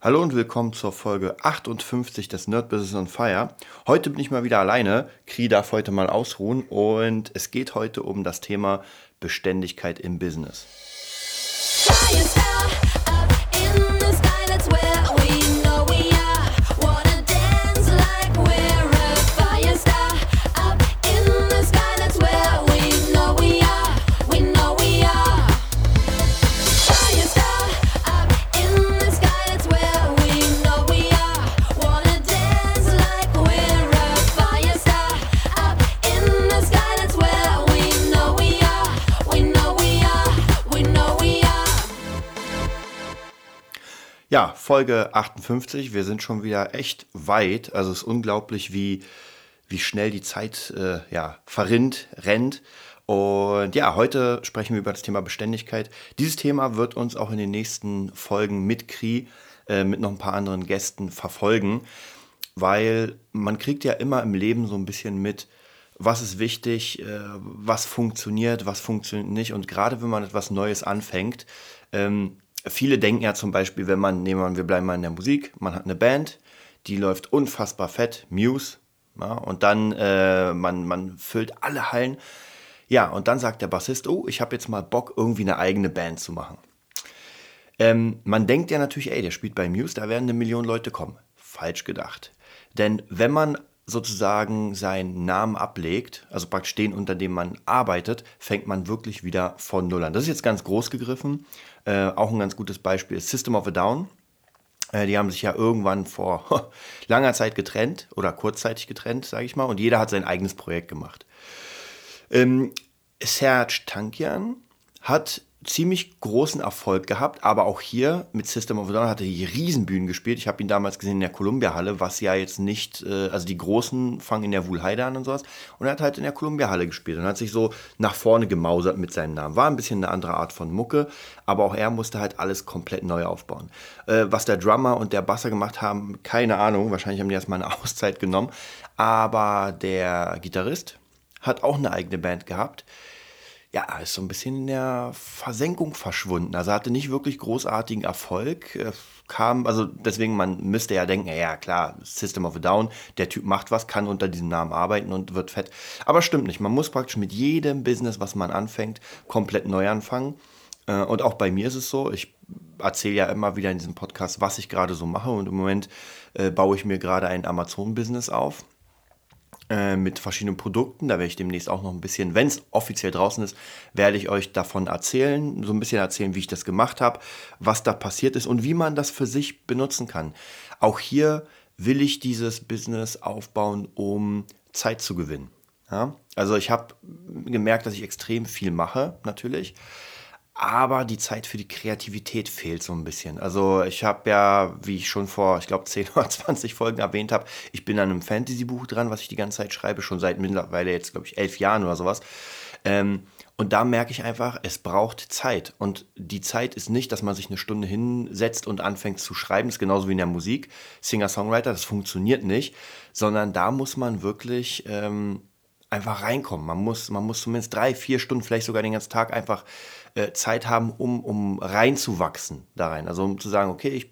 Hallo und willkommen zur Folge 58 des Nerd Business on Fire. Heute bin ich mal wieder alleine. Kri darf heute mal ausruhen und es geht heute um das Thema Beständigkeit im Business. Ja, Folge 58. Wir sind schon wieder echt weit. Also es ist unglaublich, wie, wie schnell die Zeit äh, ja, verrinnt, rennt. Und ja, heute sprechen wir über das Thema Beständigkeit. Dieses Thema wird uns auch in den nächsten Folgen mit Kri, äh, mit noch ein paar anderen Gästen verfolgen, weil man kriegt ja immer im Leben so ein bisschen mit, was ist wichtig, äh, was funktioniert, was funktioniert nicht. Und gerade wenn man etwas Neues anfängt, ähm, viele denken ja zum Beispiel, wenn man, nehmen wir, wir bleiben mal in der Musik, man hat eine Band, die läuft unfassbar fett, Muse, ja, und dann äh, man, man füllt alle Hallen. Ja, und dann sagt der Bassist, oh, ich habe jetzt mal Bock, irgendwie eine eigene Band zu machen. Ähm, man denkt ja natürlich, ey, der spielt bei Muse, da werden eine Million Leute kommen. Falsch gedacht. Denn wenn man sozusagen seinen Namen ablegt, also praktisch den, unter dem man arbeitet, fängt man wirklich wieder von Null an. Das ist jetzt ganz groß gegriffen. Äh, auch ein ganz gutes Beispiel ist System of a Down. Äh, die haben sich ja irgendwann vor langer Zeit getrennt oder kurzzeitig getrennt, sage ich mal, und jeder hat sein eigenes Projekt gemacht. Ähm, Serge Tankian hat ziemlich großen Erfolg gehabt, aber auch hier mit System of a Down hat er Riesenbühnen gespielt. Ich habe ihn damals gesehen in der Columbia-Halle, was ja jetzt nicht, äh, also die Großen fangen in der Wuhlheide an und sowas. Und er hat halt in der Columbia-Halle gespielt und hat sich so nach vorne gemausert mit seinem Namen. War ein bisschen eine andere Art von Mucke, aber auch er musste halt alles komplett neu aufbauen. Äh, was der Drummer und der Basser gemacht haben, keine Ahnung. Wahrscheinlich haben die erstmal eine Auszeit genommen. Aber der Gitarrist hat auch eine eigene Band gehabt ja, ist so ein bisschen in der Versenkung verschwunden. Also hatte nicht wirklich großartigen Erfolg. Kam, also deswegen, man müsste ja denken, ja klar, System of a Down, der Typ macht was, kann unter diesem Namen arbeiten und wird fett. Aber stimmt nicht. Man muss praktisch mit jedem Business, was man anfängt, komplett neu anfangen. Äh, und auch bei mir ist es so, ich erzähle ja immer wieder in diesem Podcast, was ich gerade so mache. Und im Moment äh, baue ich mir gerade ein Amazon-Business auf. Äh, mit verschiedenen Produkten. Da werde ich demnächst auch noch ein bisschen, wenn es offiziell draußen ist, werde ich euch davon erzählen, so ein bisschen erzählen, wie ich das gemacht habe, was da passiert ist und wie man das für sich benutzen kann. Auch hier will ich dieses Business aufbauen, um Zeit zu gewinnen. Ja? Also ich habe gemerkt, dass ich extrem viel mache, natürlich aber die Zeit für die Kreativität fehlt so ein bisschen. Also ich habe ja, wie ich schon vor, ich glaube, 10 oder 20 Folgen erwähnt habe, ich bin an einem Fantasy-Buch dran, was ich die ganze Zeit schreibe, schon seit mittlerweile jetzt, glaube ich, elf Jahren oder sowas. Ähm, und da merke ich einfach, es braucht Zeit. Und die Zeit ist nicht, dass man sich eine Stunde hinsetzt und anfängt zu schreiben. Das ist genauso wie in der Musik. Singer-Songwriter, das funktioniert nicht. Sondern da muss man wirklich ähm, einfach reinkommen. Man muss, man muss zumindest drei, vier Stunden, vielleicht sogar den ganzen Tag einfach äh, Zeit haben, um, um reinzuwachsen da rein. Also um zu sagen, okay, ich,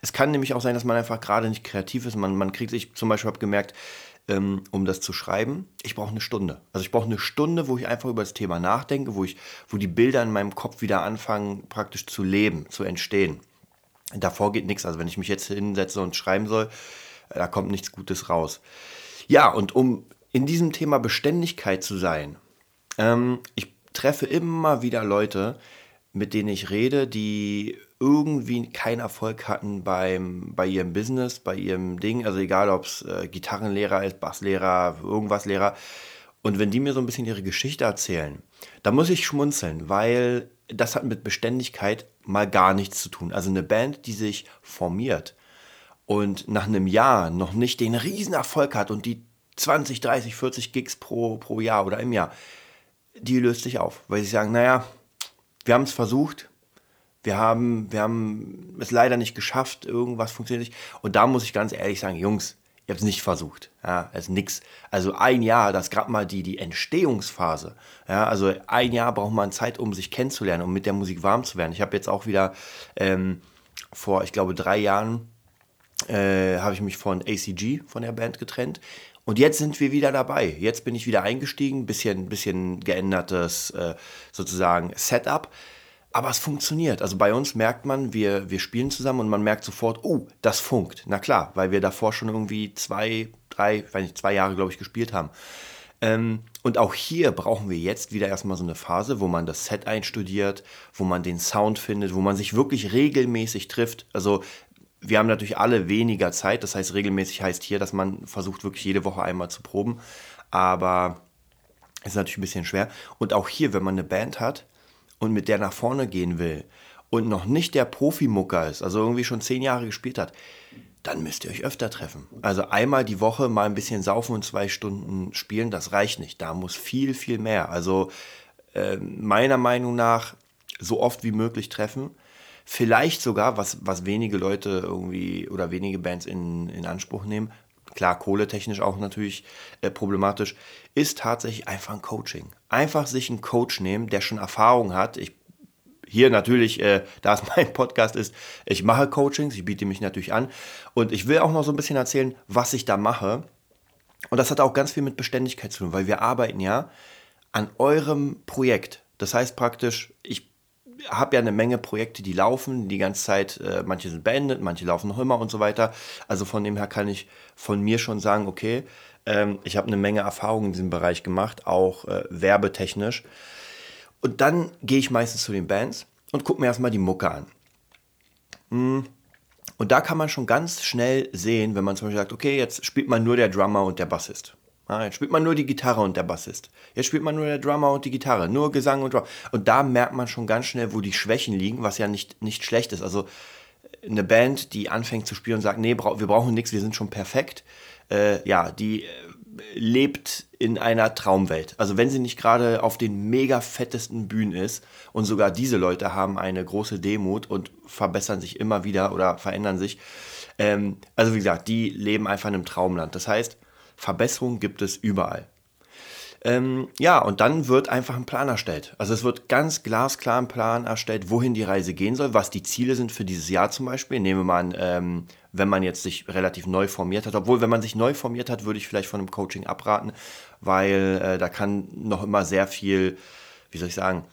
es kann nämlich auch sein, dass man einfach gerade nicht kreativ ist. Man, man kriegt sich zum Beispiel, habe gemerkt, ähm, um das zu schreiben, ich brauche eine Stunde. Also ich brauche eine Stunde, wo ich einfach über das Thema nachdenke, wo ich, wo die Bilder in meinem Kopf wieder anfangen, praktisch zu leben, zu entstehen. Davor geht nichts. Also wenn ich mich jetzt hinsetze und schreiben soll, da kommt nichts Gutes raus. Ja, und um in diesem Thema Beständigkeit zu sein, ähm, ich treffe immer wieder Leute, mit denen ich rede, die irgendwie keinen Erfolg hatten beim, bei ihrem Business, bei ihrem Ding. Also egal, ob es äh, Gitarrenlehrer ist, Basslehrer, irgendwas Lehrer. Und wenn die mir so ein bisschen ihre Geschichte erzählen, da muss ich schmunzeln, weil das hat mit Beständigkeit mal gar nichts zu tun. Also eine Band, die sich formiert und nach einem Jahr noch nicht den Riesenerfolg hat und die 20, 30, 40 Gigs pro, pro Jahr oder im Jahr, die löst sich auf, weil sie sagen, naja, wir haben es versucht, wir haben, wir haben es leider nicht geschafft, irgendwas funktioniert nicht. Und da muss ich ganz ehrlich sagen, Jungs, ihr habt es nicht versucht. Ja, es ist nix. Also ein Jahr, das ist gerade mal die, die Entstehungsphase. Ja, also ein Jahr braucht man Zeit, um sich kennenzulernen, um mit der Musik warm zu werden. Ich habe jetzt auch wieder ähm, vor, ich glaube, drei Jahren äh, habe ich mich von ACG, von der Band, getrennt. Und jetzt sind wir wieder dabei. Jetzt bin ich wieder eingestiegen, bisschen, bisschen geändertes äh, sozusagen Setup. Aber es funktioniert. Also bei uns merkt man, wir, wir spielen zusammen und man merkt sofort, oh, das funkt. Na klar, weil wir davor schon irgendwie zwei, drei, weiß nicht, zwei Jahre, glaube ich, gespielt haben. Ähm, und auch hier brauchen wir jetzt wieder erstmal so eine Phase, wo man das Set einstudiert, wo man den Sound findet, wo man sich wirklich regelmäßig trifft. Also wir haben natürlich alle weniger Zeit, das heißt regelmäßig heißt hier, dass man versucht wirklich jede Woche einmal zu proben, aber ist natürlich ein bisschen schwer. Und auch hier, wenn man eine Band hat und mit der nach vorne gehen will und noch nicht der Profimucker ist, also irgendwie schon zehn Jahre gespielt hat, dann müsst ihr euch öfter treffen. Also einmal die Woche mal ein bisschen saufen und zwei Stunden spielen, das reicht nicht. Da muss viel, viel mehr. Also äh, meiner Meinung nach so oft wie möglich treffen. Vielleicht sogar, was, was wenige Leute irgendwie oder wenige Bands in, in Anspruch nehmen, klar, kohletechnisch auch natürlich äh, problematisch, ist tatsächlich einfach ein Coaching. Einfach sich einen Coach nehmen, der schon Erfahrung hat. Ich hier natürlich, äh, da es mein Podcast ist, ich mache Coachings, ich biete mich natürlich an und ich will auch noch so ein bisschen erzählen, was ich da mache. Und das hat auch ganz viel mit Beständigkeit zu tun, weil wir arbeiten ja an eurem Projekt. Das heißt praktisch, ich habe ja eine Menge Projekte, die laufen die ganze Zeit. Äh, manche sind beendet, manche laufen noch immer und so weiter. Also von dem her kann ich von mir schon sagen, okay, ähm, ich habe eine Menge Erfahrung in diesem Bereich gemacht, auch äh, werbetechnisch. Und dann gehe ich meistens zu den Bands und gucke mir erstmal die Mucke an. Hm. Und da kann man schon ganz schnell sehen, wenn man zum Beispiel sagt, okay, jetzt spielt man nur der Drummer und der Bassist. Ja, jetzt spielt man nur die Gitarre und der Bassist. Jetzt spielt man nur der Drummer und die Gitarre, nur Gesang und Drum. Und da merkt man schon ganz schnell, wo die Schwächen liegen, was ja nicht, nicht schlecht ist. Also eine Band, die anfängt zu spielen und sagt, nee, wir brauchen nichts, wir sind schon perfekt, äh, ja, die lebt in einer Traumwelt. Also wenn sie nicht gerade auf den mega fettesten Bühnen ist und sogar diese Leute haben eine große Demut und verbessern sich immer wieder oder verändern sich. Ähm, also wie gesagt, die leben einfach in einem Traumland. Das heißt, Verbesserung gibt es überall. Ähm, ja, und dann wird einfach ein Plan erstellt. Also es wird ganz glasklar ein Plan erstellt, wohin die Reise gehen soll, was die Ziele sind für dieses Jahr zum Beispiel. Nehmen wir mal an, ähm, wenn man jetzt sich relativ neu formiert hat. Obwohl, wenn man sich neu formiert hat, würde ich vielleicht von einem Coaching abraten, weil äh, da kann noch immer sehr viel, wie soll ich sagen,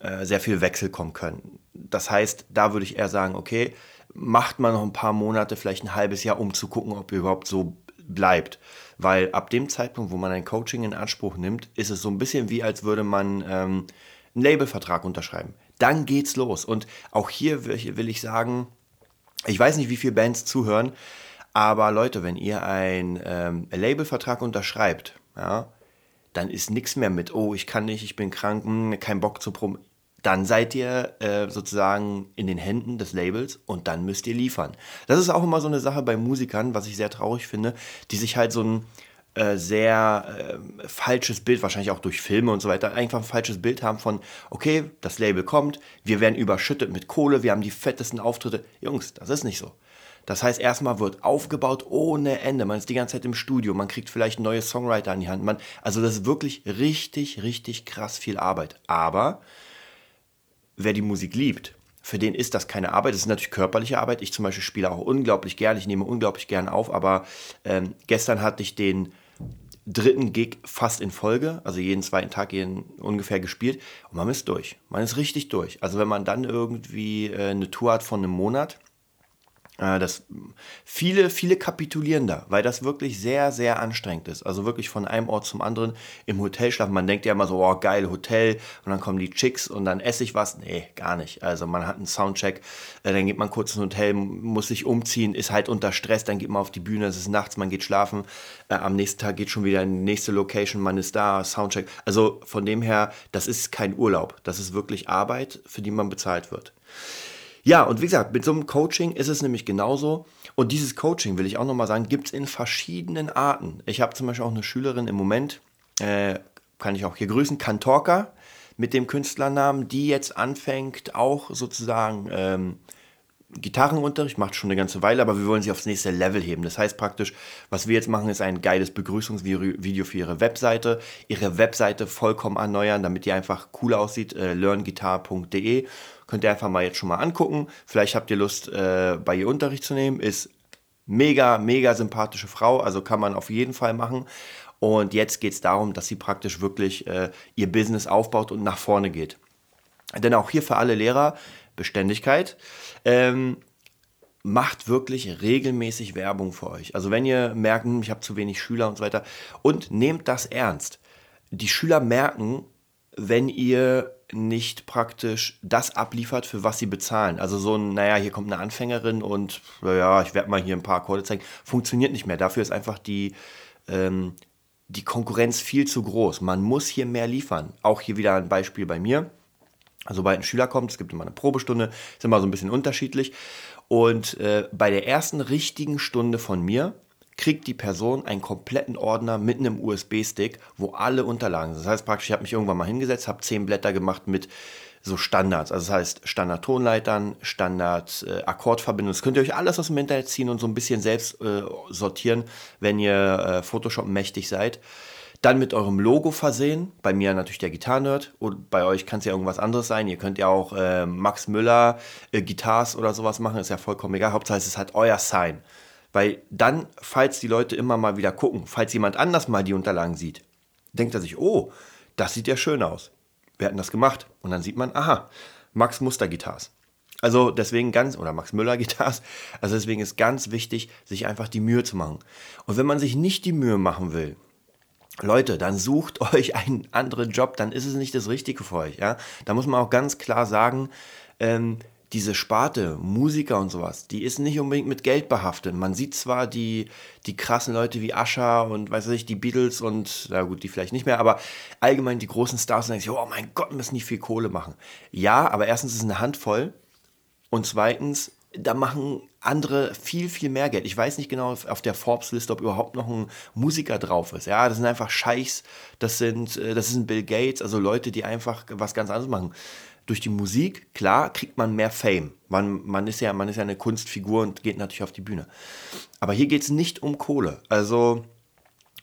äh, sehr viel Wechsel kommen können. Das heißt, da würde ich eher sagen, okay, macht man noch ein paar Monate, vielleicht ein halbes Jahr, um zu gucken, ob ihr überhaupt so bleibt. Weil ab dem Zeitpunkt, wo man ein Coaching in Anspruch nimmt, ist es so ein bisschen wie, als würde man ähm, einen Labelvertrag unterschreiben. Dann geht's los. Und auch hier will ich sagen, ich weiß nicht, wie viele Bands zuhören, aber Leute, wenn ihr einen ähm, Labelvertrag unterschreibt, ja, dann ist nichts mehr mit, oh, ich kann nicht, ich bin krank, mh, hm, kein Bock zu proben dann seid ihr äh, sozusagen in den Händen des Labels und dann müsst ihr liefern. Das ist auch immer so eine Sache bei Musikern, was ich sehr traurig finde, die sich halt so ein äh, sehr äh, falsches Bild, wahrscheinlich auch durch Filme und so weiter, einfach ein falsches Bild haben von, okay, das Label kommt, wir werden überschüttet mit Kohle, wir haben die fettesten Auftritte. Jungs, das ist nicht so. Das heißt, erstmal wird aufgebaut ohne Ende. Man ist die ganze Zeit im Studio, man kriegt vielleicht neue Songwriter an die Hand. Man, also das ist wirklich richtig, richtig krass viel Arbeit. Aber wer die Musik liebt, für den ist das keine Arbeit. Das ist natürlich körperliche Arbeit. Ich zum Beispiel spiele auch unglaublich gern. Ich nehme unglaublich gern auf. Aber ähm, gestern hatte ich den dritten Gig fast in Folge, also jeden zweiten Tag jeden ungefähr gespielt und man ist durch. Man ist richtig durch. Also wenn man dann irgendwie äh, eine Tour hat von einem Monat, das, viele, viele kapitulieren da, weil das wirklich sehr, sehr anstrengend ist. Also wirklich von einem Ort zum anderen im Hotel schlafen. Man denkt ja immer so, oh geil, Hotel und dann kommen die Chicks und dann esse ich was. Nee, gar nicht. Also man hat einen Soundcheck, äh, dann geht man kurz ins Hotel, muss sich umziehen, ist halt unter Stress, dann geht man auf die Bühne, es ist nachts, man geht schlafen. Äh, am nächsten Tag geht schon wieder in die nächste Location, man ist da, Soundcheck. Also von dem her, das ist kein Urlaub. Das ist wirklich Arbeit, für die man bezahlt wird. Ja, und wie gesagt, mit so einem Coaching ist es nämlich genauso. Und dieses Coaching, will ich auch nochmal sagen, gibt es in verschiedenen Arten. Ich habe zum Beispiel auch eine Schülerin im Moment, äh, kann ich auch hier grüßen, Kantorka mit dem Künstlernamen, die jetzt anfängt, auch sozusagen ähm, Gitarrenunterricht, macht schon eine ganze Weile, aber wir wollen sie aufs nächste Level heben. Das heißt praktisch, was wir jetzt machen, ist ein geiles Begrüßungsvideo für ihre Webseite. Ihre Webseite vollkommen erneuern, damit die einfach cool aussieht. Äh, learnguitar.de Könnt ihr einfach mal jetzt schon mal angucken. Vielleicht habt ihr Lust, äh, bei ihr Unterricht zu nehmen. Ist mega, mega sympathische Frau, also kann man auf jeden Fall machen. Und jetzt geht es darum, dass sie praktisch wirklich äh, ihr Business aufbaut und nach vorne geht. Denn auch hier für alle Lehrer Beständigkeit. Ähm, macht wirklich regelmäßig Werbung für euch. Also wenn ihr merkt, hm, ich habe zu wenig Schüler und so weiter und nehmt das ernst. Die Schüler merken, wenn ihr nicht praktisch das abliefert, für was sie bezahlen. Also so ein, naja, hier kommt eine Anfängerin und naja, ich werde mal hier ein paar Akkorde zeigen, funktioniert nicht mehr. Dafür ist einfach die, ähm, die Konkurrenz viel zu groß. Man muss hier mehr liefern. Auch hier wieder ein Beispiel bei mir. Also sobald ein Schüler kommt, es gibt immer eine Probestunde, ist immer so ein bisschen unterschiedlich. Und äh, bei der ersten richtigen Stunde von mir kriegt die Person einen kompletten Ordner mit einem USB-Stick, wo alle Unterlagen sind. Das heißt praktisch, ich habe mich irgendwann mal hingesetzt, habe zehn Blätter gemacht mit so Standards. Also das heißt Standard-Tonleitern, Standard-Akkordverbindungen. das könnt ihr euch alles aus dem Internet ziehen und so ein bisschen selbst äh, sortieren, wenn ihr äh, Photoshop mächtig seid. Dann mit eurem Logo versehen. Bei mir natürlich der Gitarrenerd. Und bei euch kann es ja irgendwas anderes sein. Ihr könnt ja auch äh, Max Müller äh, Guitars oder sowas machen. Ist ja vollkommen egal. Hauptsache es ist halt euer Sign. Weil dann, falls die Leute immer mal wieder gucken, falls jemand anders mal die Unterlagen sieht, denkt er sich, oh, das sieht ja schön aus. Wir hatten das gemacht. Und dann sieht man, aha, Max Muster Guitars. Also deswegen ganz, oder Max Müller Guitars, also deswegen ist ganz wichtig, sich einfach die Mühe zu machen. Und wenn man sich nicht die Mühe machen will, Leute, dann sucht euch einen anderen Job, dann ist es nicht das Richtige für euch. Ja? Da muss man auch ganz klar sagen, ähm, diese Sparte, Musiker und sowas, die ist nicht unbedingt mit Geld behaftet. Man sieht zwar die, die krassen Leute wie Asher und weiß ich, die Beatles und, na gut, die vielleicht nicht mehr, aber allgemein die großen Stars und denken sich, oh mein Gott, müssen nicht viel Kohle machen. Ja, aber erstens ist es eine Handvoll und zweitens da machen andere viel, viel mehr Geld. Ich weiß nicht genau auf der Forbes-Liste, ob überhaupt noch ein Musiker drauf ist. Ja, das sind einfach Scheichs, das sind, äh, das sind Bill Gates, also Leute, die einfach was ganz anderes machen. Durch die Musik, klar, kriegt man mehr Fame. Man, man, ist ja, man ist ja eine Kunstfigur und geht natürlich auf die Bühne. Aber hier geht es nicht um Kohle. Also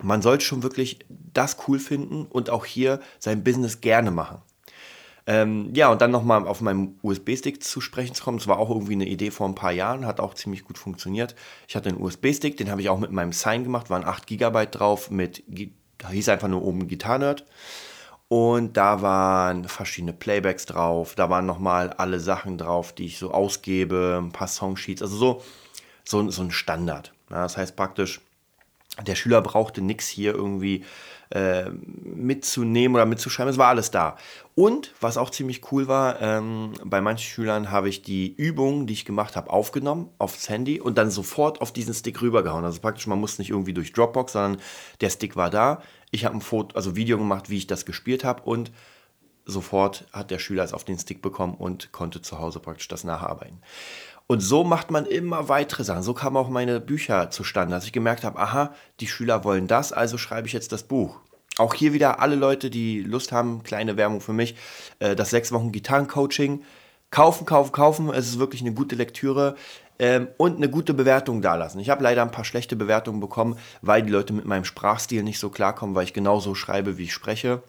man sollte schon wirklich das cool finden und auch hier sein Business gerne machen. Ähm, ja, und dann nochmal auf meinem USB-Stick zu sprechen zu kommen. Das war auch irgendwie eine Idee vor ein paar Jahren, hat auch ziemlich gut funktioniert. Ich hatte einen USB-Stick, den habe ich auch mit meinem Sign gemacht, waren 8 GB drauf, mit, hieß einfach nur oben Gitarrenerd. Und da waren verschiedene Playbacks drauf, da waren nochmal alle Sachen drauf, die ich so ausgebe, ein paar Songsheets, also so, so, so ein Standard. Ja, das heißt praktisch, der Schüler brauchte nichts hier irgendwie äh, mitzunehmen oder mitzuschreiben. Es war alles da. Und was auch ziemlich cool war, ähm, bei manchen Schülern habe ich die Übungen, die ich gemacht habe, aufgenommen aufs Handy und dann sofort auf diesen Stick rübergehauen. Also praktisch, man musste nicht irgendwie durch Dropbox, sondern der Stick war da. Ich habe ein Foto, also Video gemacht, wie ich das gespielt habe und sofort hat der Schüler es auf den Stick bekommen und konnte zu Hause praktisch das nacharbeiten. Und so macht man immer weitere Sachen. So kamen auch meine Bücher zustande, dass ich gemerkt habe, aha, die Schüler wollen das, also schreibe ich jetzt das Buch. Auch hier wieder alle Leute, die Lust haben, kleine Werbung für mich, äh, das sechs Wochen Gitarrencoaching. Kaufen, kaufen, kaufen. Es ist wirklich eine gute Lektüre ähm, und eine gute Bewertung dalassen. Ich habe leider ein paar schlechte Bewertungen bekommen, weil die Leute mit meinem Sprachstil nicht so klarkommen, weil ich genauso schreibe, wie ich spreche.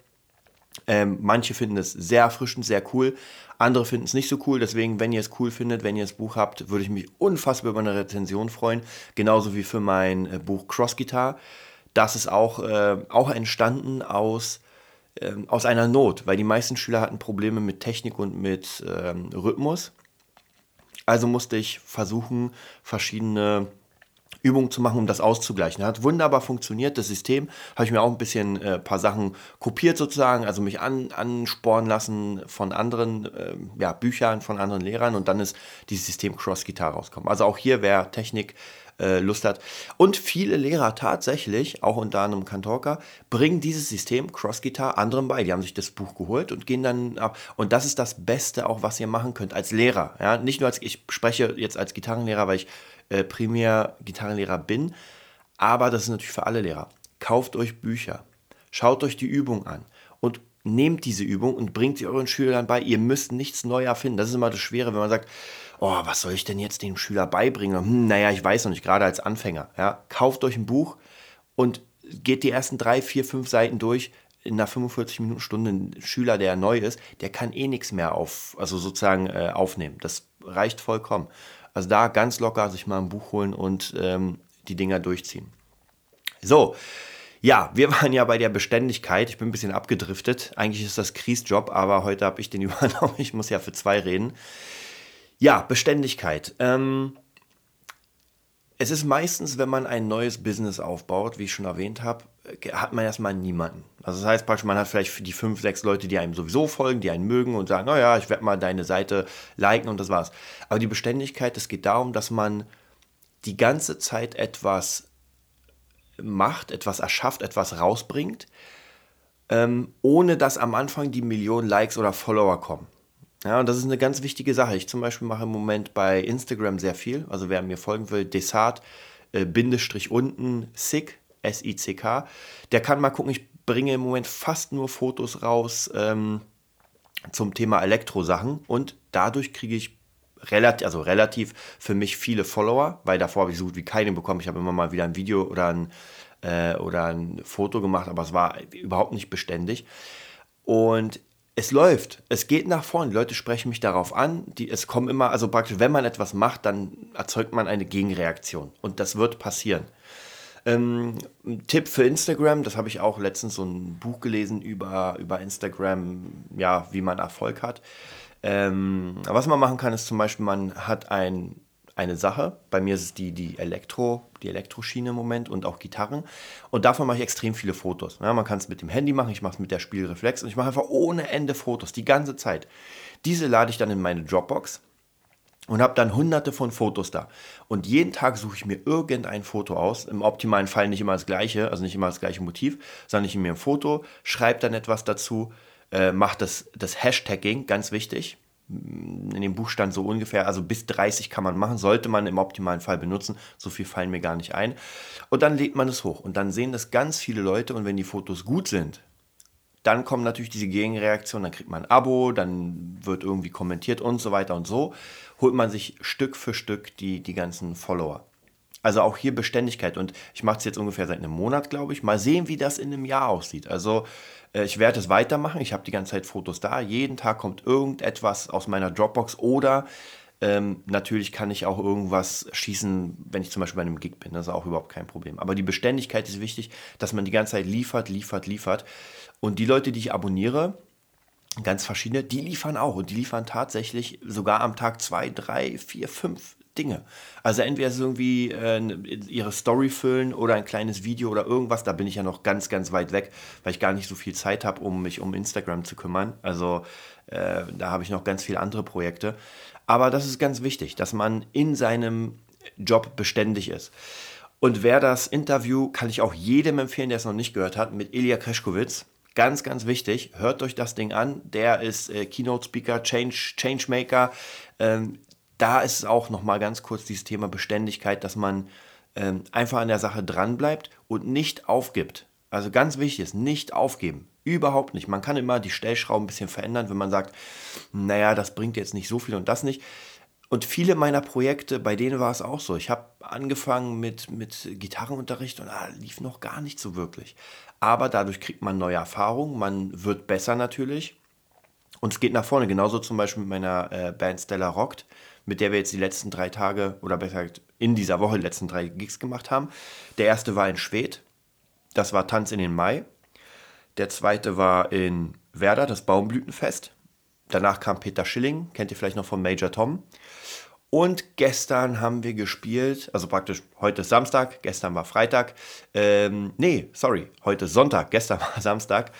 Ähm, manche finden es sehr erfrischend, sehr cool. Andere finden es nicht so cool. Deswegen, wenn ihr es cool findet, wenn ihr das Buch habt, würde ich mich unfassbar über eine Rezension freuen. Genauso wie für mein äh, Buch Cross Guitar. Das ist auch, äh, auch entstanden aus, äh, aus einer Not, weil die meisten Schüler hatten Probleme mit Technik und mit ähm, Rhythmus. Also musste ich versuchen, verschiedene Übungen zu machen, um das auszugleichen. Hat wunderbar funktioniert, das System. Habe ich mir auch ein bisschen äh, paar Sachen kopiert sozusagen, also mich an, ansporen lassen von anderen äh, ja, Büchern, von anderen Lehrern und dann ist dieses System Cross Guitar rausgekommen. Also auch hier, wer Technik äh, Lust hat. Und viele Lehrer tatsächlich, auch unter anderem Kantorka, bringen dieses System Cross Guitar anderen bei. Die haben sich das Buch geholt und gehen dann ab. Und das ist das Beste auch, was ihr machen könnt als Lehrer. Ja? Nicht nur als, ich spreche jetzt als Gitarrenlehrer, weil ich äh, primär Gitarrenlehrer bin. Aber das ist natürlich für alle Lehrer. Kauft euch Bücher, schaut euch die Übung an und nehmt diese Übung und bringt sie euren Schülern bei. Ihr müsst nichts neu erfinden. Das ist immer das Schwere, wenn man sagt, oh, was soll ich denn jetzt dem Schüler beibringen? Hm, naja, ich weiß noch nicht, gerade als Anfänger. Ja, kauft euch ein Buch und geht die ersten drei, vier, fünf Seiten durch, in einer 45 Minuten Stunde ein Schüler, der neu ist, der kann eh nichts mehr auf, also sozusagen äh, aufnehmen. Das reicht vollkommen. Also da ganz locker sich mal ein Buch holen und ähm, die Dinger durchziehen. So, ja, wir waren ja bei der Beständigkeit. Ich bin ein bisschen abgedriftet. Eigentlich ist das Kries Job, aber heute habe ich den übernommen. Ich muss ja für zwei reden. Ja, Beständigkeit. Ähm, es ist meistens, wenn man ein neues Business aufbaut, wie ich schon erwähnt habe, hat man erstmal niemanden. Also das heißt praktisch, man hat vielleicht für die fünf, sechs Leute, die einem sowieso folgen, die einen mögen und sagen, naja, ich werde mal deine Seite liken und das war's. Aber die Beständigkeit, es geht darum, dass man die ganze Zeit etwas macht, etwas erschafft, etwas rausbringt, ähm, ohne dass am Anfang die Millionen Likes oder Follower kommen. Ja, und das ist eine ganz wichtige Sache. Ich zum Beispiel mache im Moment bei Instagram sehr viel. Also wer mir folgen will, Desart, äh, Bindestrich unten, Sick, S-I-C-K, der kann mal gucken, ich bringe im Moment fast nur Fotos raus ähm, zum Thema Elektrosachen und dadurch kriege ich relativ, also relativ für mich viele Follower, weil davor habe ich so gut wie keine bekommen. Ich habe immer mal wieder ein Video oder ein, äh, oder ein Foto gemacht, aber es war überhaupt nicht beständig. Und es läuft, es geht nach vorne. Die Leute sprechen mich darauf an. Die, es kommen immer, also praktisch, wenn man etwas macht, dann erzeugt man eine Gegenreaktion. Und das wird passieren. Ähm, ein Tipp für Instagram, das habe ich auch letztens so ein Buch gelesen über, über Instagram, ja, wie man Erfolg hat. Ähm, was man machen kann, ist zum Beispiel, man hat ein eine Sache. Bei mir ist es die, die Elektro, die Elektroschiene im Moment und auch Gitarren. Und davon mache ich extrem viele Fotos. Ja, man kann es mit dem Handy machen, ich mache es mit der Spielreflex und ich mache einfach ohne Ende Fotos, die ganze Zeit. Diese lade ich dann in meine Dropbox und habe dann hunderte von Fotos da. Und jeden Tag suche ich mir irgendein Foto aus. Im optimalen Fall nicht immer das gleiche, also nicht immer das gleiche Motiv, sondern ich nehme mir ein Foto, schreibe dann etwas dazu, äh, mache das, das Hashtagging, ganz wichtig in dem Buch stand so ungefähr, also bis 30 kann man machen, sollte man im optimalen Fall benutzen. So viel fallen mir gar nicht ein. Und dann lädt man es hoch und dann sehen das ganz viele Leute und wenn die Fotos gut sind, dann kommen natürlich diese Gegenreaktionen, dann kriegt man ein Abo, dann wird irgendwie kommentiert und so weiter und so, holt man sich Stück für Stück die, die ganzen Follower. Also auch hier Beständigkeit und ich mache es jetzt ungefähr seit einem Monat, glaube ich. Mal sehen, wie das in einem Jahr aussieht. Also äh, ich werde es weitermachen. Ich habe die ganze Zeit Fotos da. Jeden Tag kommt irgendetwas aus meiner Dropbox oder ähm, natürlich kann ich auch irgendwas schießen, wenn ich zum Beispiel bei einem Gig bin. Das ist auch überhaupt kein Problem. Aber die Beständigkeit ist wichtig, dass man die ganze Zeit liefert, liefert, liefert. Und die Leute, die ich abonniere, ganz verschiedene, die liefern auch. Und die liefern tatsächlich sogar am Tag zwei, drei, vier, fünf Dinge. Also entweder ist irgendwie äh, ihre Story füllen oder ein kleines Video oder irgendwas. Da bin ich ja noch ganz, ganz weit weg, weil ich gar nicht so viel Zeit habe, um mich um Instagram zu kümmern. Also äh, da habe ich noch ganz viele andere Projekte. Aber das ist ganz wichtig, dass man in seinem Job beständig ist. Und wer das Interview, kann ich auch jedem empfehlen, der es noch nicht gehört hat, mit Ilya Kreschkowitz. Ganz, ganz wichtig, hört euch das Ding an. Der ist äh, Keynote Speaker, Change, Changemaker. Ähm, da ist auch nochmal ganz kurz dieses Thema Beständigkeit, dass man ähm, einfach an der Sache dranbleibt und nicht aufgibt. Also ganz wichtig ist, nicht aufgeben. Überhaupt nicht. Man kann immer die Stellschrauben ein bisschen verändern, wenn man sagt, naja, das bringt jetzt nicht so viel und das nicht. Und viele meiner Projekte, bei denen war es auch so. Ich habe angefangen mit, mit Gitarrenunterricht und ah, lief noch gar nicht so wirklich. Aber dadurch kriegt man neue Erfahrungen, man wird besser natürlich. Und es geht nach vorne. Genauso zum Beispiel mit meiner äh, Band Stella Rockt mit der wir jetzt die letzten drei Tage oder besser gesagt in dieser Woche die letzten drei Gigs gemacht haben. Der erste war in Schwedt, das war Tanz in den Mai. Der zweite war in Werder, das Baumblütenfest. Danach kam Peter Schilling, kennt ihr vielleicht noch von Major Tom. Und gestern haben wir gespielt, also praktisch heute ist Samstag, gestern war Freitag. Ähm, nee, sorry, heute ist Sonntag, gestern war Samstag.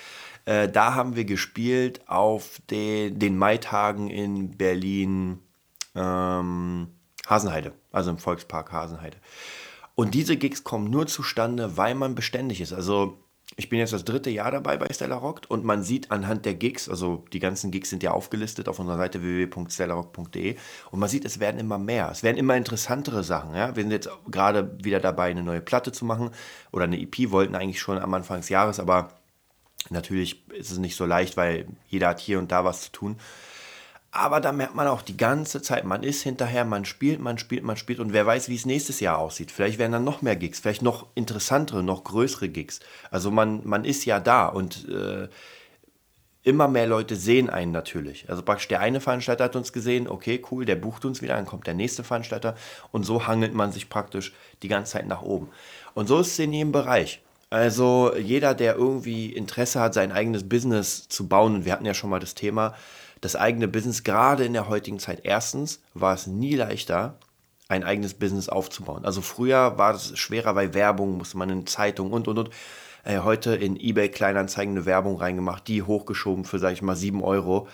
Äh, da haben wir gespielt auf den, den Maitagen in Berlin ähm, Hasenheide, also im Volkspark Hasenheide. Und diese Gigs kommen nur zustande, weil man beständig ist. Also ich bin jetzt das dritte Jahr dabei bei Stella Rock und man sieht anhand der Gigs, also die ganzen Gigs sind ja aufgelistet auf unserer Seite www.stellarock.de und man sieht, es werden immer mehr, es werden immer interessantere Sachen. Ja? Wir sind jetzt gerade wieder dabei, eine neue Platte zu machen oder eine EP, wollten eigentlich schon am Anfang des Jahres, aber natürlich ist es nicht so leicht, weil jeder hat hier und da was zu tun. Aber da merkt man auch die ganze Zeit, man ist hinterher, man spielt, man spielt, man spielt und wer weiß, wie es nächstes Jahr aussieht. Vielleicht werden dann noch mehr Gigs, vielleicht noch interessantere, noch größere Gigs. Also man, man ist ja da und äh, immer mehr Leute sehen einen natürlich. Also praktisch der eine Veranstalter hat uns gesehen, okay, cool, der bucht uns wieder, dann kommt der nächste Veranstalter und so hangelt man sich praktisch die ganze Zeit nach oben. Und so ist es in jedem Bereich. Also jeder, der irgendwie Interesse hat, sein eigenes Business zu bauen, und wir hatten ja schon mal das Thema, das eigene Business, gerade in der heutigen Zeit. Erstens war es nie leichter, ein eigenes Business aufzubauen. Also früher war es schwerer bei Werbung, musste man in Zeitungen und und und. Äh, heute in eBay Kleinanzeigen eine Werbung reingemacht, die hochgeschoben für, sag ich mal, 7 Euro.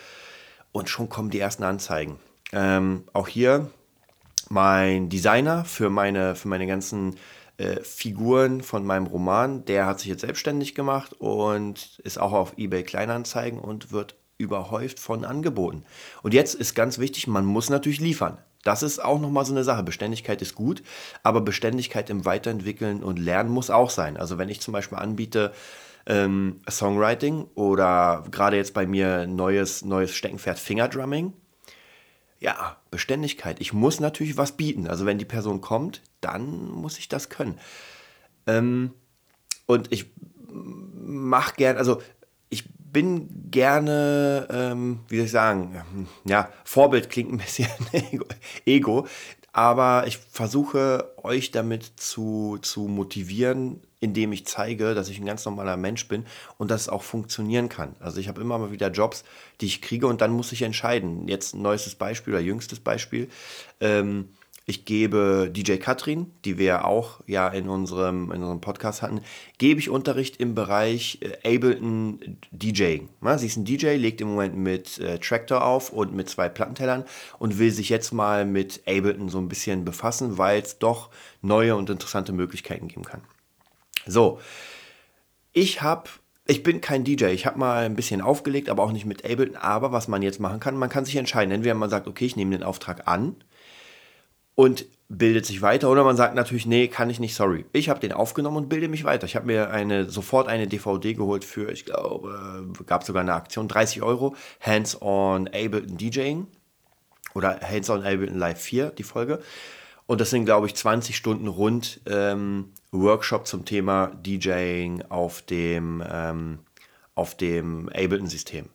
Und schon kommen die ersten Anzeigen. Ähm, auch hier mein Designer für meine, für meine ganzen äh, Figuren von meinem Roman, der hat sich jetzt selbstständig gemacht und ist auch auf eBay Kleinanzeigen und wird überhäuft von Angeboten. Und jetzt ist ganz wichtig, man muss natürlich liefern. Das ist auch nochmal so eine Sache. Beständigkeit ist gut, aber Beständigkeit im Weiterentwickeln und Lernen muss auch sein. Also wenn ich zum Beispiel anbiete, ähm, Songwriting oder gerade jetzt bei mir neues, neues Steckenpferd Fingerdrumming, ja, Beständigkeit. Ich muss natürlich was bieten. Also wenn die Person kommt, dann muss ich das können. Ähm, und ich mache gern, also bin gerne, ähm, wie soll ich sagen, ja, Vorbild klingt ein bisschen ego, aber ich versuche euch damit zu, zu motivieren, indem ich zeige, dass ich ein ganz normaler Mensch bin und dass es auch funktionieren kann. Also ich habe immer mal wieder Jobs, die ich kriege und dann muss ich entscheiden. Jetzt ein neuestes Beispiel oder jüngstes Beispiel. Ähm, ich gebe DJ Katrin, die wir auch ja in unserem, in unserem Podcast hatten, gebe ich Unterricht im Bereich äh, Ableton DJing. Sie ist ein DJ, legt im Moment mit äh, Tractor auf und mit zwei Plattentellern und will sich jetzt mal mit Ableton so ein bisschen befassen, weil es doch neue und interessante Möglichkeiten geben kann. So, ich habe ich bin kein DJ. Ich habe mal ein bisschen aufgelegt, aber auch nicht mit Ableton. Aber was man jetzt machen kann, man kann sich entscheiden. Entweder man sagt, okay, ich nehme den Auftrag an und bildet sich weiter. Oder man sagt natürlich, nee, kann ich nicht, sorry. Ich habe den aufgenommen und bilde mich weiter. Ich habe mir eine, sofort eine DVD geholt für, ich glaube, gab sogar eine Aktion, 30 Euro, Hands-on Ableton DJing oder Hands-on Ableton Live 4, die Folge. Und das sind, glaube ich, 20 Stunden rund ähm, Workshop zum Thema DJing auf dem, ähm, auf dem Ableton-System.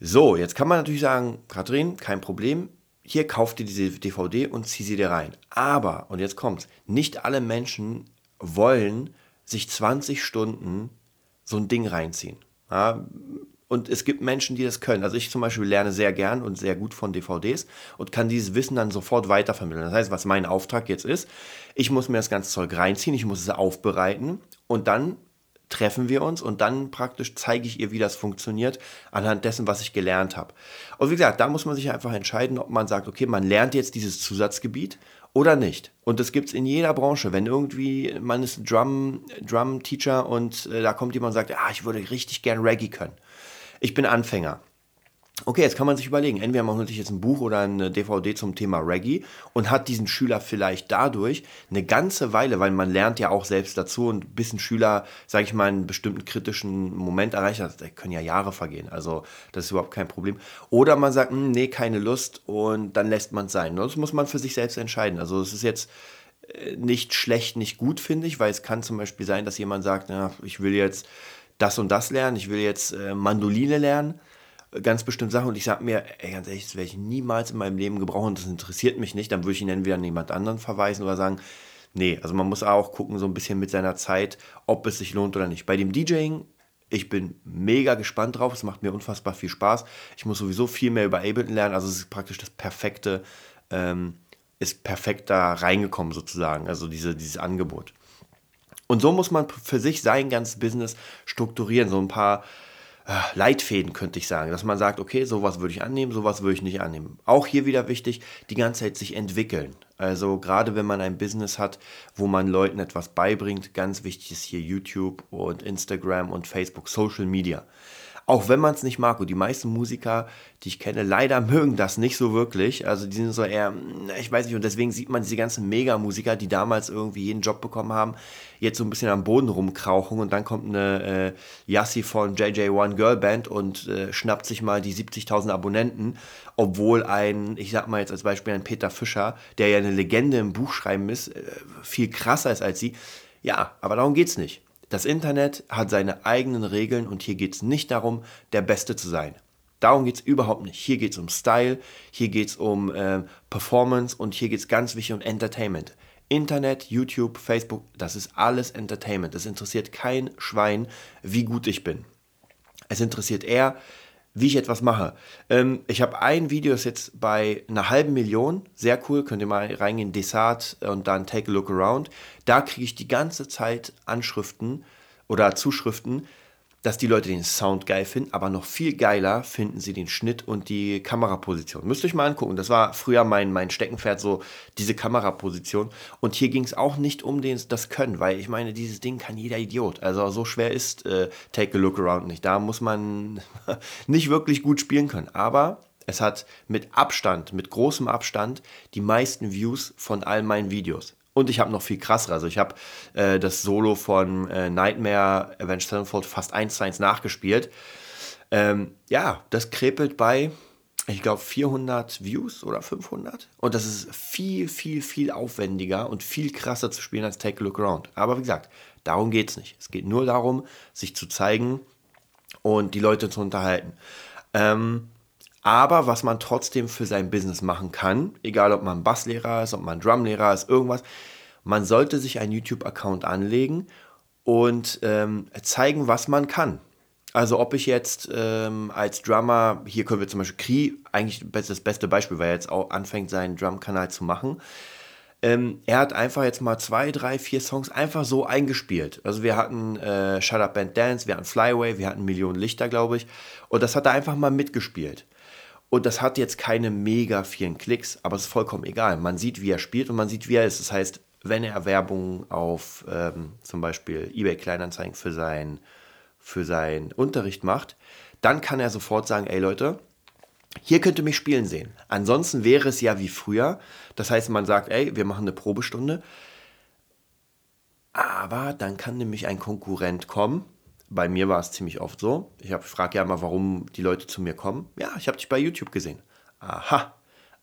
So, jetzt kann man natürlich sagen, Katrin, kein Problem, hier kauf dir diese DVD und zieh sie dir rein. Aber, und jetzt kommt's, nicht alle Menschen wollen sich 20 Stunden so ein Ding reinziehen. Ja, und es gibt Menschen, die das können. Also ich zum Beispiel lerne sehr gern und sehr gut von DVDs und kann dieses Wissen dann sofort weitervermitteln. Das heißt, was mein Auftrag jetzt ist, ich muss mir das ganze Zeug reinziehen, ich muss es aufbereiten und dann treffen wir uns und dann praktisch zeige ich ihr, wie das funktioniert, anhand dessen, was ich gelernt habe. Und wie gesagt, da muss man sich einfach entscheiden, ob man sagt, okay, man lernt jetzt dieses Zusatzgebiet oder nicht. Und das gibt es in jeder Branche. Wenn irgendwie, man ist Drum, Drum-Teacher und äh, da kommt jemand und sagt, ah, ich würde richtig gern Reggae können. Ich bin Anfänger. Okay, jetzt kann man sich überlegen, entweder man sich jetzt ein Buch oder eine DVD zum Thema Reggae und hat diesen Schüler vielleicht dadurch eine ganze Weile, weil man lernt ja auch selbst dazu und bis ein Schüler, sage ich mal, einen bestimmten kritischen Moment erreicht hat, da können ja Jahre vergehen, also das ist überhaupt kein Problem. Oder man sagt, hm, nee, keine Lust und dann lässt man es sein. Das muss man für sich selbst entscheiden. Also es ist jetzt äh, nicht schlecht, nicht gut, finde ich, weil es kann zum Beispiel sein, dass jemand sagt, na, ich will jetzt das und das lernen, ich will jetzt äh, Mandoline lernen ganz bestimmte Sachen. Und ich sage mir, ey, ganz ehrlich, das werde ich niemals in meinem Leben gebrauchen, das interessiert mich nicht, dann würde ich ihn entweder an jemand anderen verweisen oder sagen, nee, also man muss auch gucken, so ein bisschen mit seiner Zeit, ob es sich lohnt oder nicht. Bei dem DJing, ich bin mega gespannt drauf, es macht mir unfassbar viel Spaß. Ich muss sowieso viel mehr über Ableton lernen, also es ist praktisch das perfekte, ähm, ist perfekt da reingekommen sozusagen, also diese, dieses Angebot. Und so muss man für sich sein ganzes Business strukturieren, so ein paar Leitfäden, könnte ich sagen, dass man sagt, okay, sowas würde ich annehmen, sowas würde ich nicht annehmen. Auch hier wieder wichtig, die ganze Zeit sich entwickeln. Also gerade wenn man ein Business hat, wo man Leuten etwas beibringt, ganz wichtig ist hier YouTube und Instagram und Facebook, Social Media. Auch wenn man es nicht mag. Und die meisten Musiker, die ich kenne, leider mögen das nicht so wirklich. Also die sind so eher, ich weiß nicht, und deswegen sieht man diese ganzen Mega-Musiker, die damals irgendwie jeden Job bekommen haben, jetzt so ein bisschen am Boden rumkrauchen und dann kommt eine äh, Yassi von JJ1 Girl Band und äh, schnappt sich mal die 70.000 Abonnenten, obwohl ein, ich sag mal jetzt als Beispiel ein Peter Fischer, der ja eine Legende im Buchschreiben ist, äh, viel krasser ist als sie. Ja, aber darum geht's nicht. Das Internet hat seine eigenen Regeln und hier geht es nicht darum, der Beste zu sein. Darum geht es überhaupt nicht. Hier geht es um Style, hier geht es um äh, Performance und hier geht es ganz wichtig um Entertainment. Internet, YouTube, Facebook, das ist alles Entertainment. Es interessiert kein Schwein, wie gut ich bin. Es interessiert eher, wie ich etwas mache. Ähm, ich habe ein Video, das jetzt bei einer halben Million, sehr cool, könnt ihr mal reingehen, Desart und dann Take a Look Around. Da kriege ich die ganze Zeit Anschriften oder Zuschriften, dass die Leute den Sound geil finden, aber noch viel geiler finden sie den Schnitt und die Kameraposition. Müsst ihr euch mal angucken. Das war früher mein, mein Steckenpferd, so diese Kameraposition. Und hier ging es auch nicht um den, das Können, weil ich meine, dieses Ding kann jeder Idiot. Also so schwer ist äh, Take a Look Around nicht. Da muss man nicht wirklich gut spielen können. Aber es hat mit Abstand, mit großem Abstand, die meisten Views von all meinen Videos. Und ich habe noch viel krasser. Also ich habe äh, das Solo von äh, Nightmare Avenged Sevenfold fast eins zu eins nachgespielt. Ähm, ja, das krepelt bei, ich glaube, 400 Views oder 500. Und das ist viel, viel, viel aufwendiger und viel krasser zu spielen als Take a Look Around. Aber wie gesagt, darum geht es nicht. Es geht nur darum, sich zu zeigen und die Leute zu unterhalten. Ähm, aber was man trotzdem für sein Business machen kann, egal ob man Basslehrer ist, ob man Drumlehrer ist, irgendwas, man sollte sich einen YouTube-Account anlegen und ähm, zeigen, was man kann. Also ob ich jetzt ähm, als Drummer, hier können wir zum Beispiel Kri, eigentlich das beste Beispiel, weil er jetzt auch anfängt, seinen Drum-Kanal zu machen. Ähm, er hat einfach jetzt mal zwei, drei, vier Songs einfach so eingespielt. Also wir hatten äh, Shut Up and Dance, wir hatten Flyway, wir hatten Millionen Lichter, glaube ich. Und das hat er einfach mal mitgespielt. Und das hat jetzt keine mega vielen Klicks, aber es ist vollkommen egal. Man sieht, wie er spielt und man sieht, wie er ist. Das heißt, wenn er Werbung auf ähm, zum Beispiel eBay Kleinanzeigen für, sein, für seinen Unterricht macht, dann kann er sofort sagen, ey Leute, hier könnt ihr mich spielen sehen. Ansonsten wäre es ja wie früher. Das heißt, man sagt, ey, wir machen eine Probestunde. Aber dann kann nämlich ein Konkurrent kommen bei mir war es ziemlich oft so. Ich frage ja mal, warum die Leute zu mir kommen. Ja, ich habe dich bei YouTube gesehen. Aha.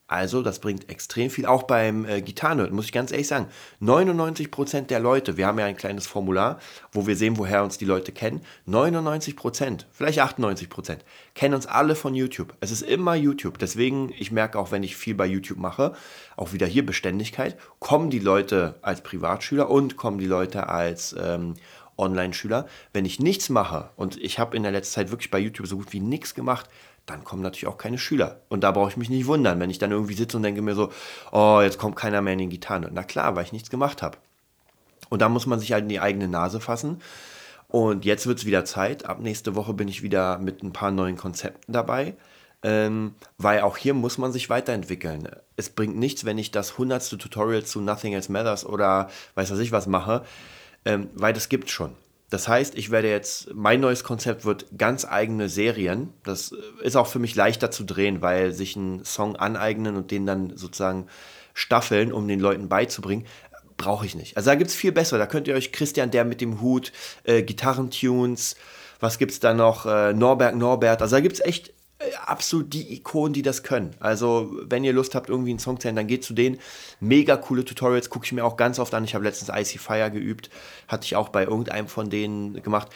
Also, das bringt extrem viel, auch beim äh, Gitarren, muss ich ganz ehrlich sagen. 99% der Leute, wir haben ja ein kleines Formular, wo wir sehen, woher uns die Leute kennen. 99%, vielleicht 98%, kennen uns alle von YouTube. Es ist immer YouTube. Deswegen, ich merke auch, wenn ich viel bei YouTube mache, auch wieder hier Beständigkeit, kommen die Leute als Privatschüler und kommen die Leute als ähm, Online-Schüler. Wenn ich nichts mache und ich habe in der letzten Zeit wirklich bei YouTube so gut wie nichts gemacht, dann kommen natürlich auch keine Schüler. Und da brauche ich mich nicht wundern, wenn ich dann irgendwie sitze und denke mir so, oh, jetzt kommt keiner mehr in den Gitarren. Na klar, weil ich nichts gemacht habe. Und da muss man sich halt in die eigene Nase fassen. Und jetzt wird es wieder Zeit. Ab nächste Woche bin ich wieder mit ein paar neuen Konzepten dabei. Ähm, weil auch hier muss man sich weiterentwickeln. Es bringt nichts, wenn ich das hundertste Tutorial zu Nothing Else Matters oder weiß was ich was mache ähm, weil das gibt schon. Das heißt, ich werde jetzt, mein neues Konzept wird ganz eigene Serien. Das ist auch für mich leichter zu drehen, weil sich einen Song aneignen und den dann sozusagen staffeln, um den Leuten beizubringen, brauche ich nicht. Also da gibt es viel bessere. Da könnt ihr euch Christian, der mit dem Hut, äh, Gitarrentunes, was gibt es da noch? Äh, Norbert, Norbert. Also da gibt es echt äh, absolut die Ikonen, die das können. Also, wenn ihr Lust habt, irgendwie einen Song zu hören, dann geht zu denen. Mega coole Tutorials, gucke ich mir auch ganz oft an. Ich habe letztens Icy Fire geübt, hatte ich auch bei irgendeinem von denen gemacht.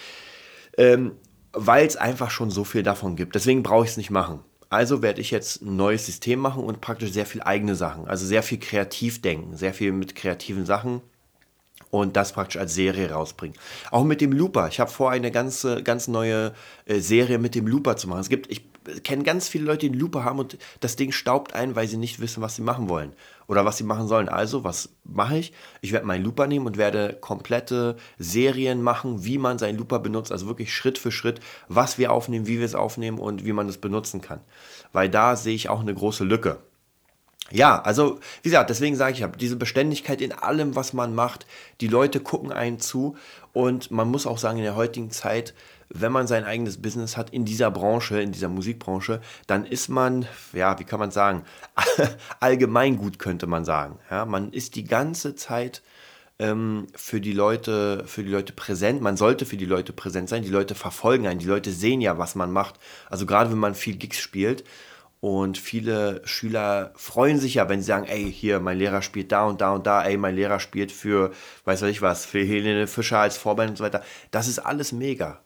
Ähm, Weil es einfach schon so viel davon gibt. Deswegen brauche ich es nicht machen. Also werde ich jetzt ein neues System machen und praktisch sehr viel eigene Sachen. Also sehr viel kreativ denken, sehr viel mit kreativen Sachen und das praktisch als Serie rausbringen. Auch mit dem Looper. Ich habe vor, eine ganze, ganz neue äh, Serie mit dem Looper zu machen. Es gibt, ich kenne ganz viele Leute, die einen Looper haben und das Ding staubt ein, weil sie nicht wissen, was sie machen wollen oder was sie machen sollen. Also, was mache ich? Ich werde meinen Looper nehmen und werde komplette Serien machen, wie man seinen Looper benutzt, also wirklich Schritt für Schritt, was wir aufnehmen, wie wir es aufnehmen und wie man es benutzen kann. Weil da sehe ich auch eine große Lücke. Ja, also wie gesagt, deswegen sage ich, ich diese Beständigkeit in allem, was man macht. Die Leute gucken einen zu und man muss auch sagen, in der heutigen Zeit wenn man sein eigenes Business hat in dieser Branche, in dieser Musikbranche, dann ist man, ja, wie kann man sagen, allgemeingut könnte man sagen. Ja, man ist die ganze Zeit ähm, für die Leute, für die Leute präsent. Man sollte für die Leute präsent sein. Die Leute verfolgen einen. Die Leute sehen ja, was man macht. Also gerade wenn man viel Gigs spielt. Und viele Schüler freuen sich ja, wenn sie sagen, ey, hier, mein Lehrer spielt da und da und da, ey, mein Lehrer spielt für, weiß ich was, für Helene Fischer als Vorband und so weiter. Das ist alles mega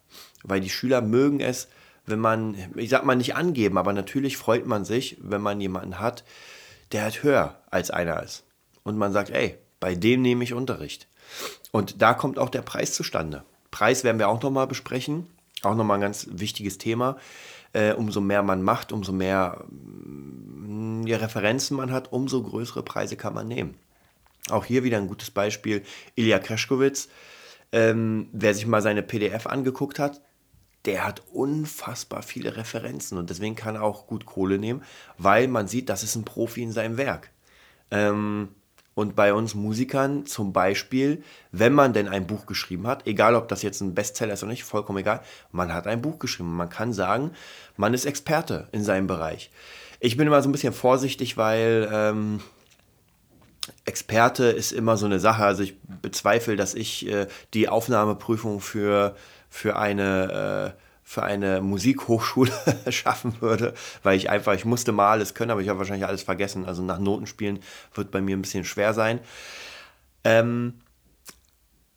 weil die Schüler mögen es, wenn man, ich sag mal nicht angeben, aber natürlich freut man sich, wenn man jemanden hat, der halt höher als einer ist. Und man sagt, ey, bei dem nehme ich Unterricht. Und da kommt auch der Preis zustande. Preis werden wir auch nochmal besprechen. Auch nochmal ein ganz wichtiges Thema. Äh, umso mehr man macht, umso mehr mh, mm, Referenzen man hat, umso größere Preise kann man nehmen. Auch hier wieder ein gutes Beispiel. Ilya Kreschkowitz. Ähm, wer sich mal seine PDF angeguckt hat, der hat unfassbar viele Referenzen und deswegen kann er auch gut Kohle nehmen, weil man sieht, das ist ein Profi in seinem Werk. Ähm, und bei uns Musikern zum Beispiel, wenn man denn ein Buch geschrieben hat, egal ob das jetzt ein Bestseller ist oder nicht, vollkommen egal, man hat ein Buch geschrieben. Man kann sagen, man ist Experte in seinem Bereich. Ich bin immer so ein bisschen vorsichtig, weil ähm, Experte ist immer so eine Sache. Also ich bezweifle, dass ich äh, die Aufnahmeprüfung für für eine, äh, für eine Musikhochschule schaffen würde, weil ich einfach, ich musste mal alles können, aber ich habe wahrscheinlich alles vergessen. Also nach Notenspielen wird bei mir ein bisschen schwer sein. Ähm,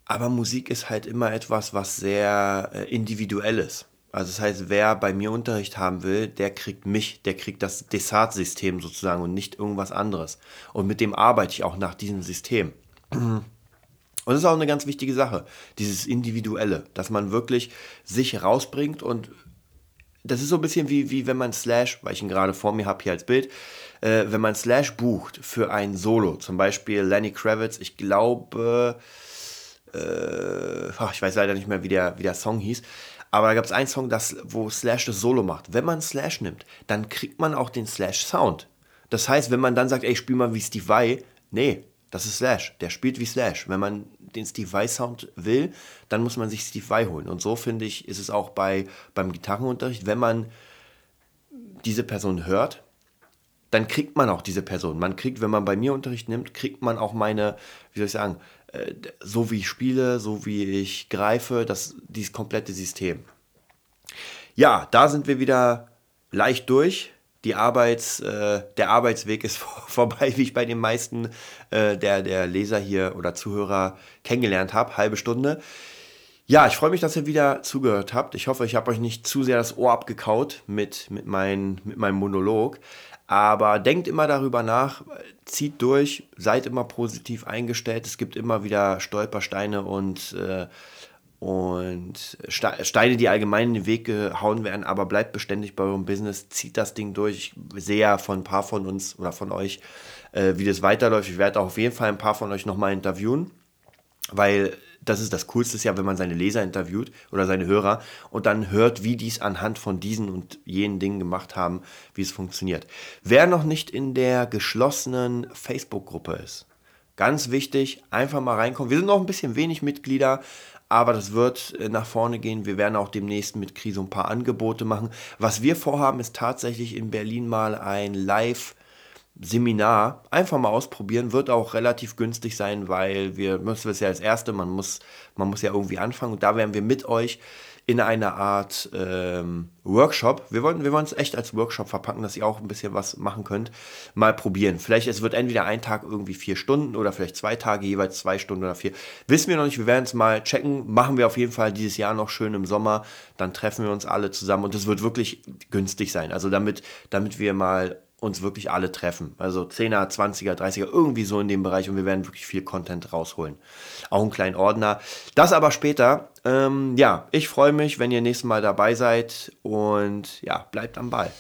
aber Musik ist halt immer etwas, was sehr äh, individuell ist. Also das heißt, wer bei mir Unterricht haben will, der kriegt mich, der kriegt das Desart-System sozusagen und nicht irgendwas anderes. Und mit dem arbeite ich auch nach diesem System. Und das ist auch eine ganz wichtige Sache, dieses Individuelle, dass man wirklich sich rausbringt und das ist so ein bisschen wie, wie wenn man Slash, weil ich ihn gerade vor mir habe hier als Bild, äh, wenn man Slash bucht für ein Solo, zum Beispiel Lenny Kravitz, ich glaube, äh, ich weiß leider nicht mehr, wie der, wie der Song hieß, aber da gab es einen Song, das, wo Slash das Solo macht. Wenn man Slash nimmt, dann kriegt man auch den Slash-Sound. Das heißt, wenn man dann sagt, ey, spiel mal wie Steve Vai, nee, das ist Slash. Der spielt wie Slash. Wenn man den Steve Vai Sound will, dann muss man sich Steve Vai holen. Und so finde ich, ist es auch bei, beim Gitarrenunterricht. Wenn man diese Person hört, dann kriegt man auch diese Person. Man kriegt, wenn man bei mir Unterricht nimmt, kriegt man auch meine, wie soll ich sagen, äh, so wie ich spiele, so wie ich greife, das, dieses komplette System. Ja, da sind wir wieder leicht durch die Arbeits, äh, der Arbeitsweg ist vor, vorbei, wie ich bei den meisten äh, der, der Leser hier oder Zuhörer kennengelernt habe. Halbe Stunde. Ja, ich freue mich, dass ihr wieder zugehört habt. Ich hoffe, ich habe euch nicht zu sehr das Ohr abgekaut mit, mit, mein, mit meinem Monolog. Aber denkt immer darüber nach, zieht durch, seid immer positiv eingestellt. Es gibt immer wieder Stolpersteine und äh, und Steine, die allgemein in den Weg gehauen werden, aber bleibt beständig bei eurem Business, zieht das Ding durch. Ich sehe ja von ein paar von uns oder von euch, äh, wie das weiterläuft. Ich werde auch auf jeden Fall ein paar von euch nochmal interviewen, weil das ist das Coolste ja, wenn man seine Leser interviewt oder seine Hörer und dann hört, wie die es anhand von diesen und jenen Dingen gemacht haben, wie es funktioniert. Wer noch nicht in der geschlossenen Facebook-Gruppe ist, Ganz wichtig, einfach mal reinkommen. Wir sind noch ein bisschen wenig Mitglieder, aber das wird äh, nach vorne gehen. Wir werden auch demnächst mit Krise ein paar Angebote machen. Was wir vorhaben, ist tatsächlich in Berlin mal ein Live- Seminar einfach mal ausprobieren, wird auch relativ günstig sein, weil wir müssen es ja als erste, man muss, man muss ja irgendwie anfangen und da werden wir mit euch in einer Art ähm, Workshop. Wir wollen wir es echt als Workshop verpacken, dass ihr auch ein bisschen was machen könnt. Mal probieren. Vielleicht es wird entweder ein Tag irgendwie vier Stunden oder vielleicht zwei Tage jeweils zwei Stunden oder vier. Wissen wir noch nicht. Wir werden es mal checken. Machen wir auf jeden Fall dieses Jahr noch schön im Sommer. Dann treffen wir uns alle zusammen und es wird wirklich günstig sein. Also damit damit wir mal uns wirklich alle treffen. Also 10er, 20er, 30er, irgendwie so in dem Bereich und wir werden wirklich viel Content rausholen. Auch einen kleinen Ordner. Das aber später. Ähm, ja, ich freue mich, wenn ihr nächstes Mal dabei seid und ja, bleibt am Ball.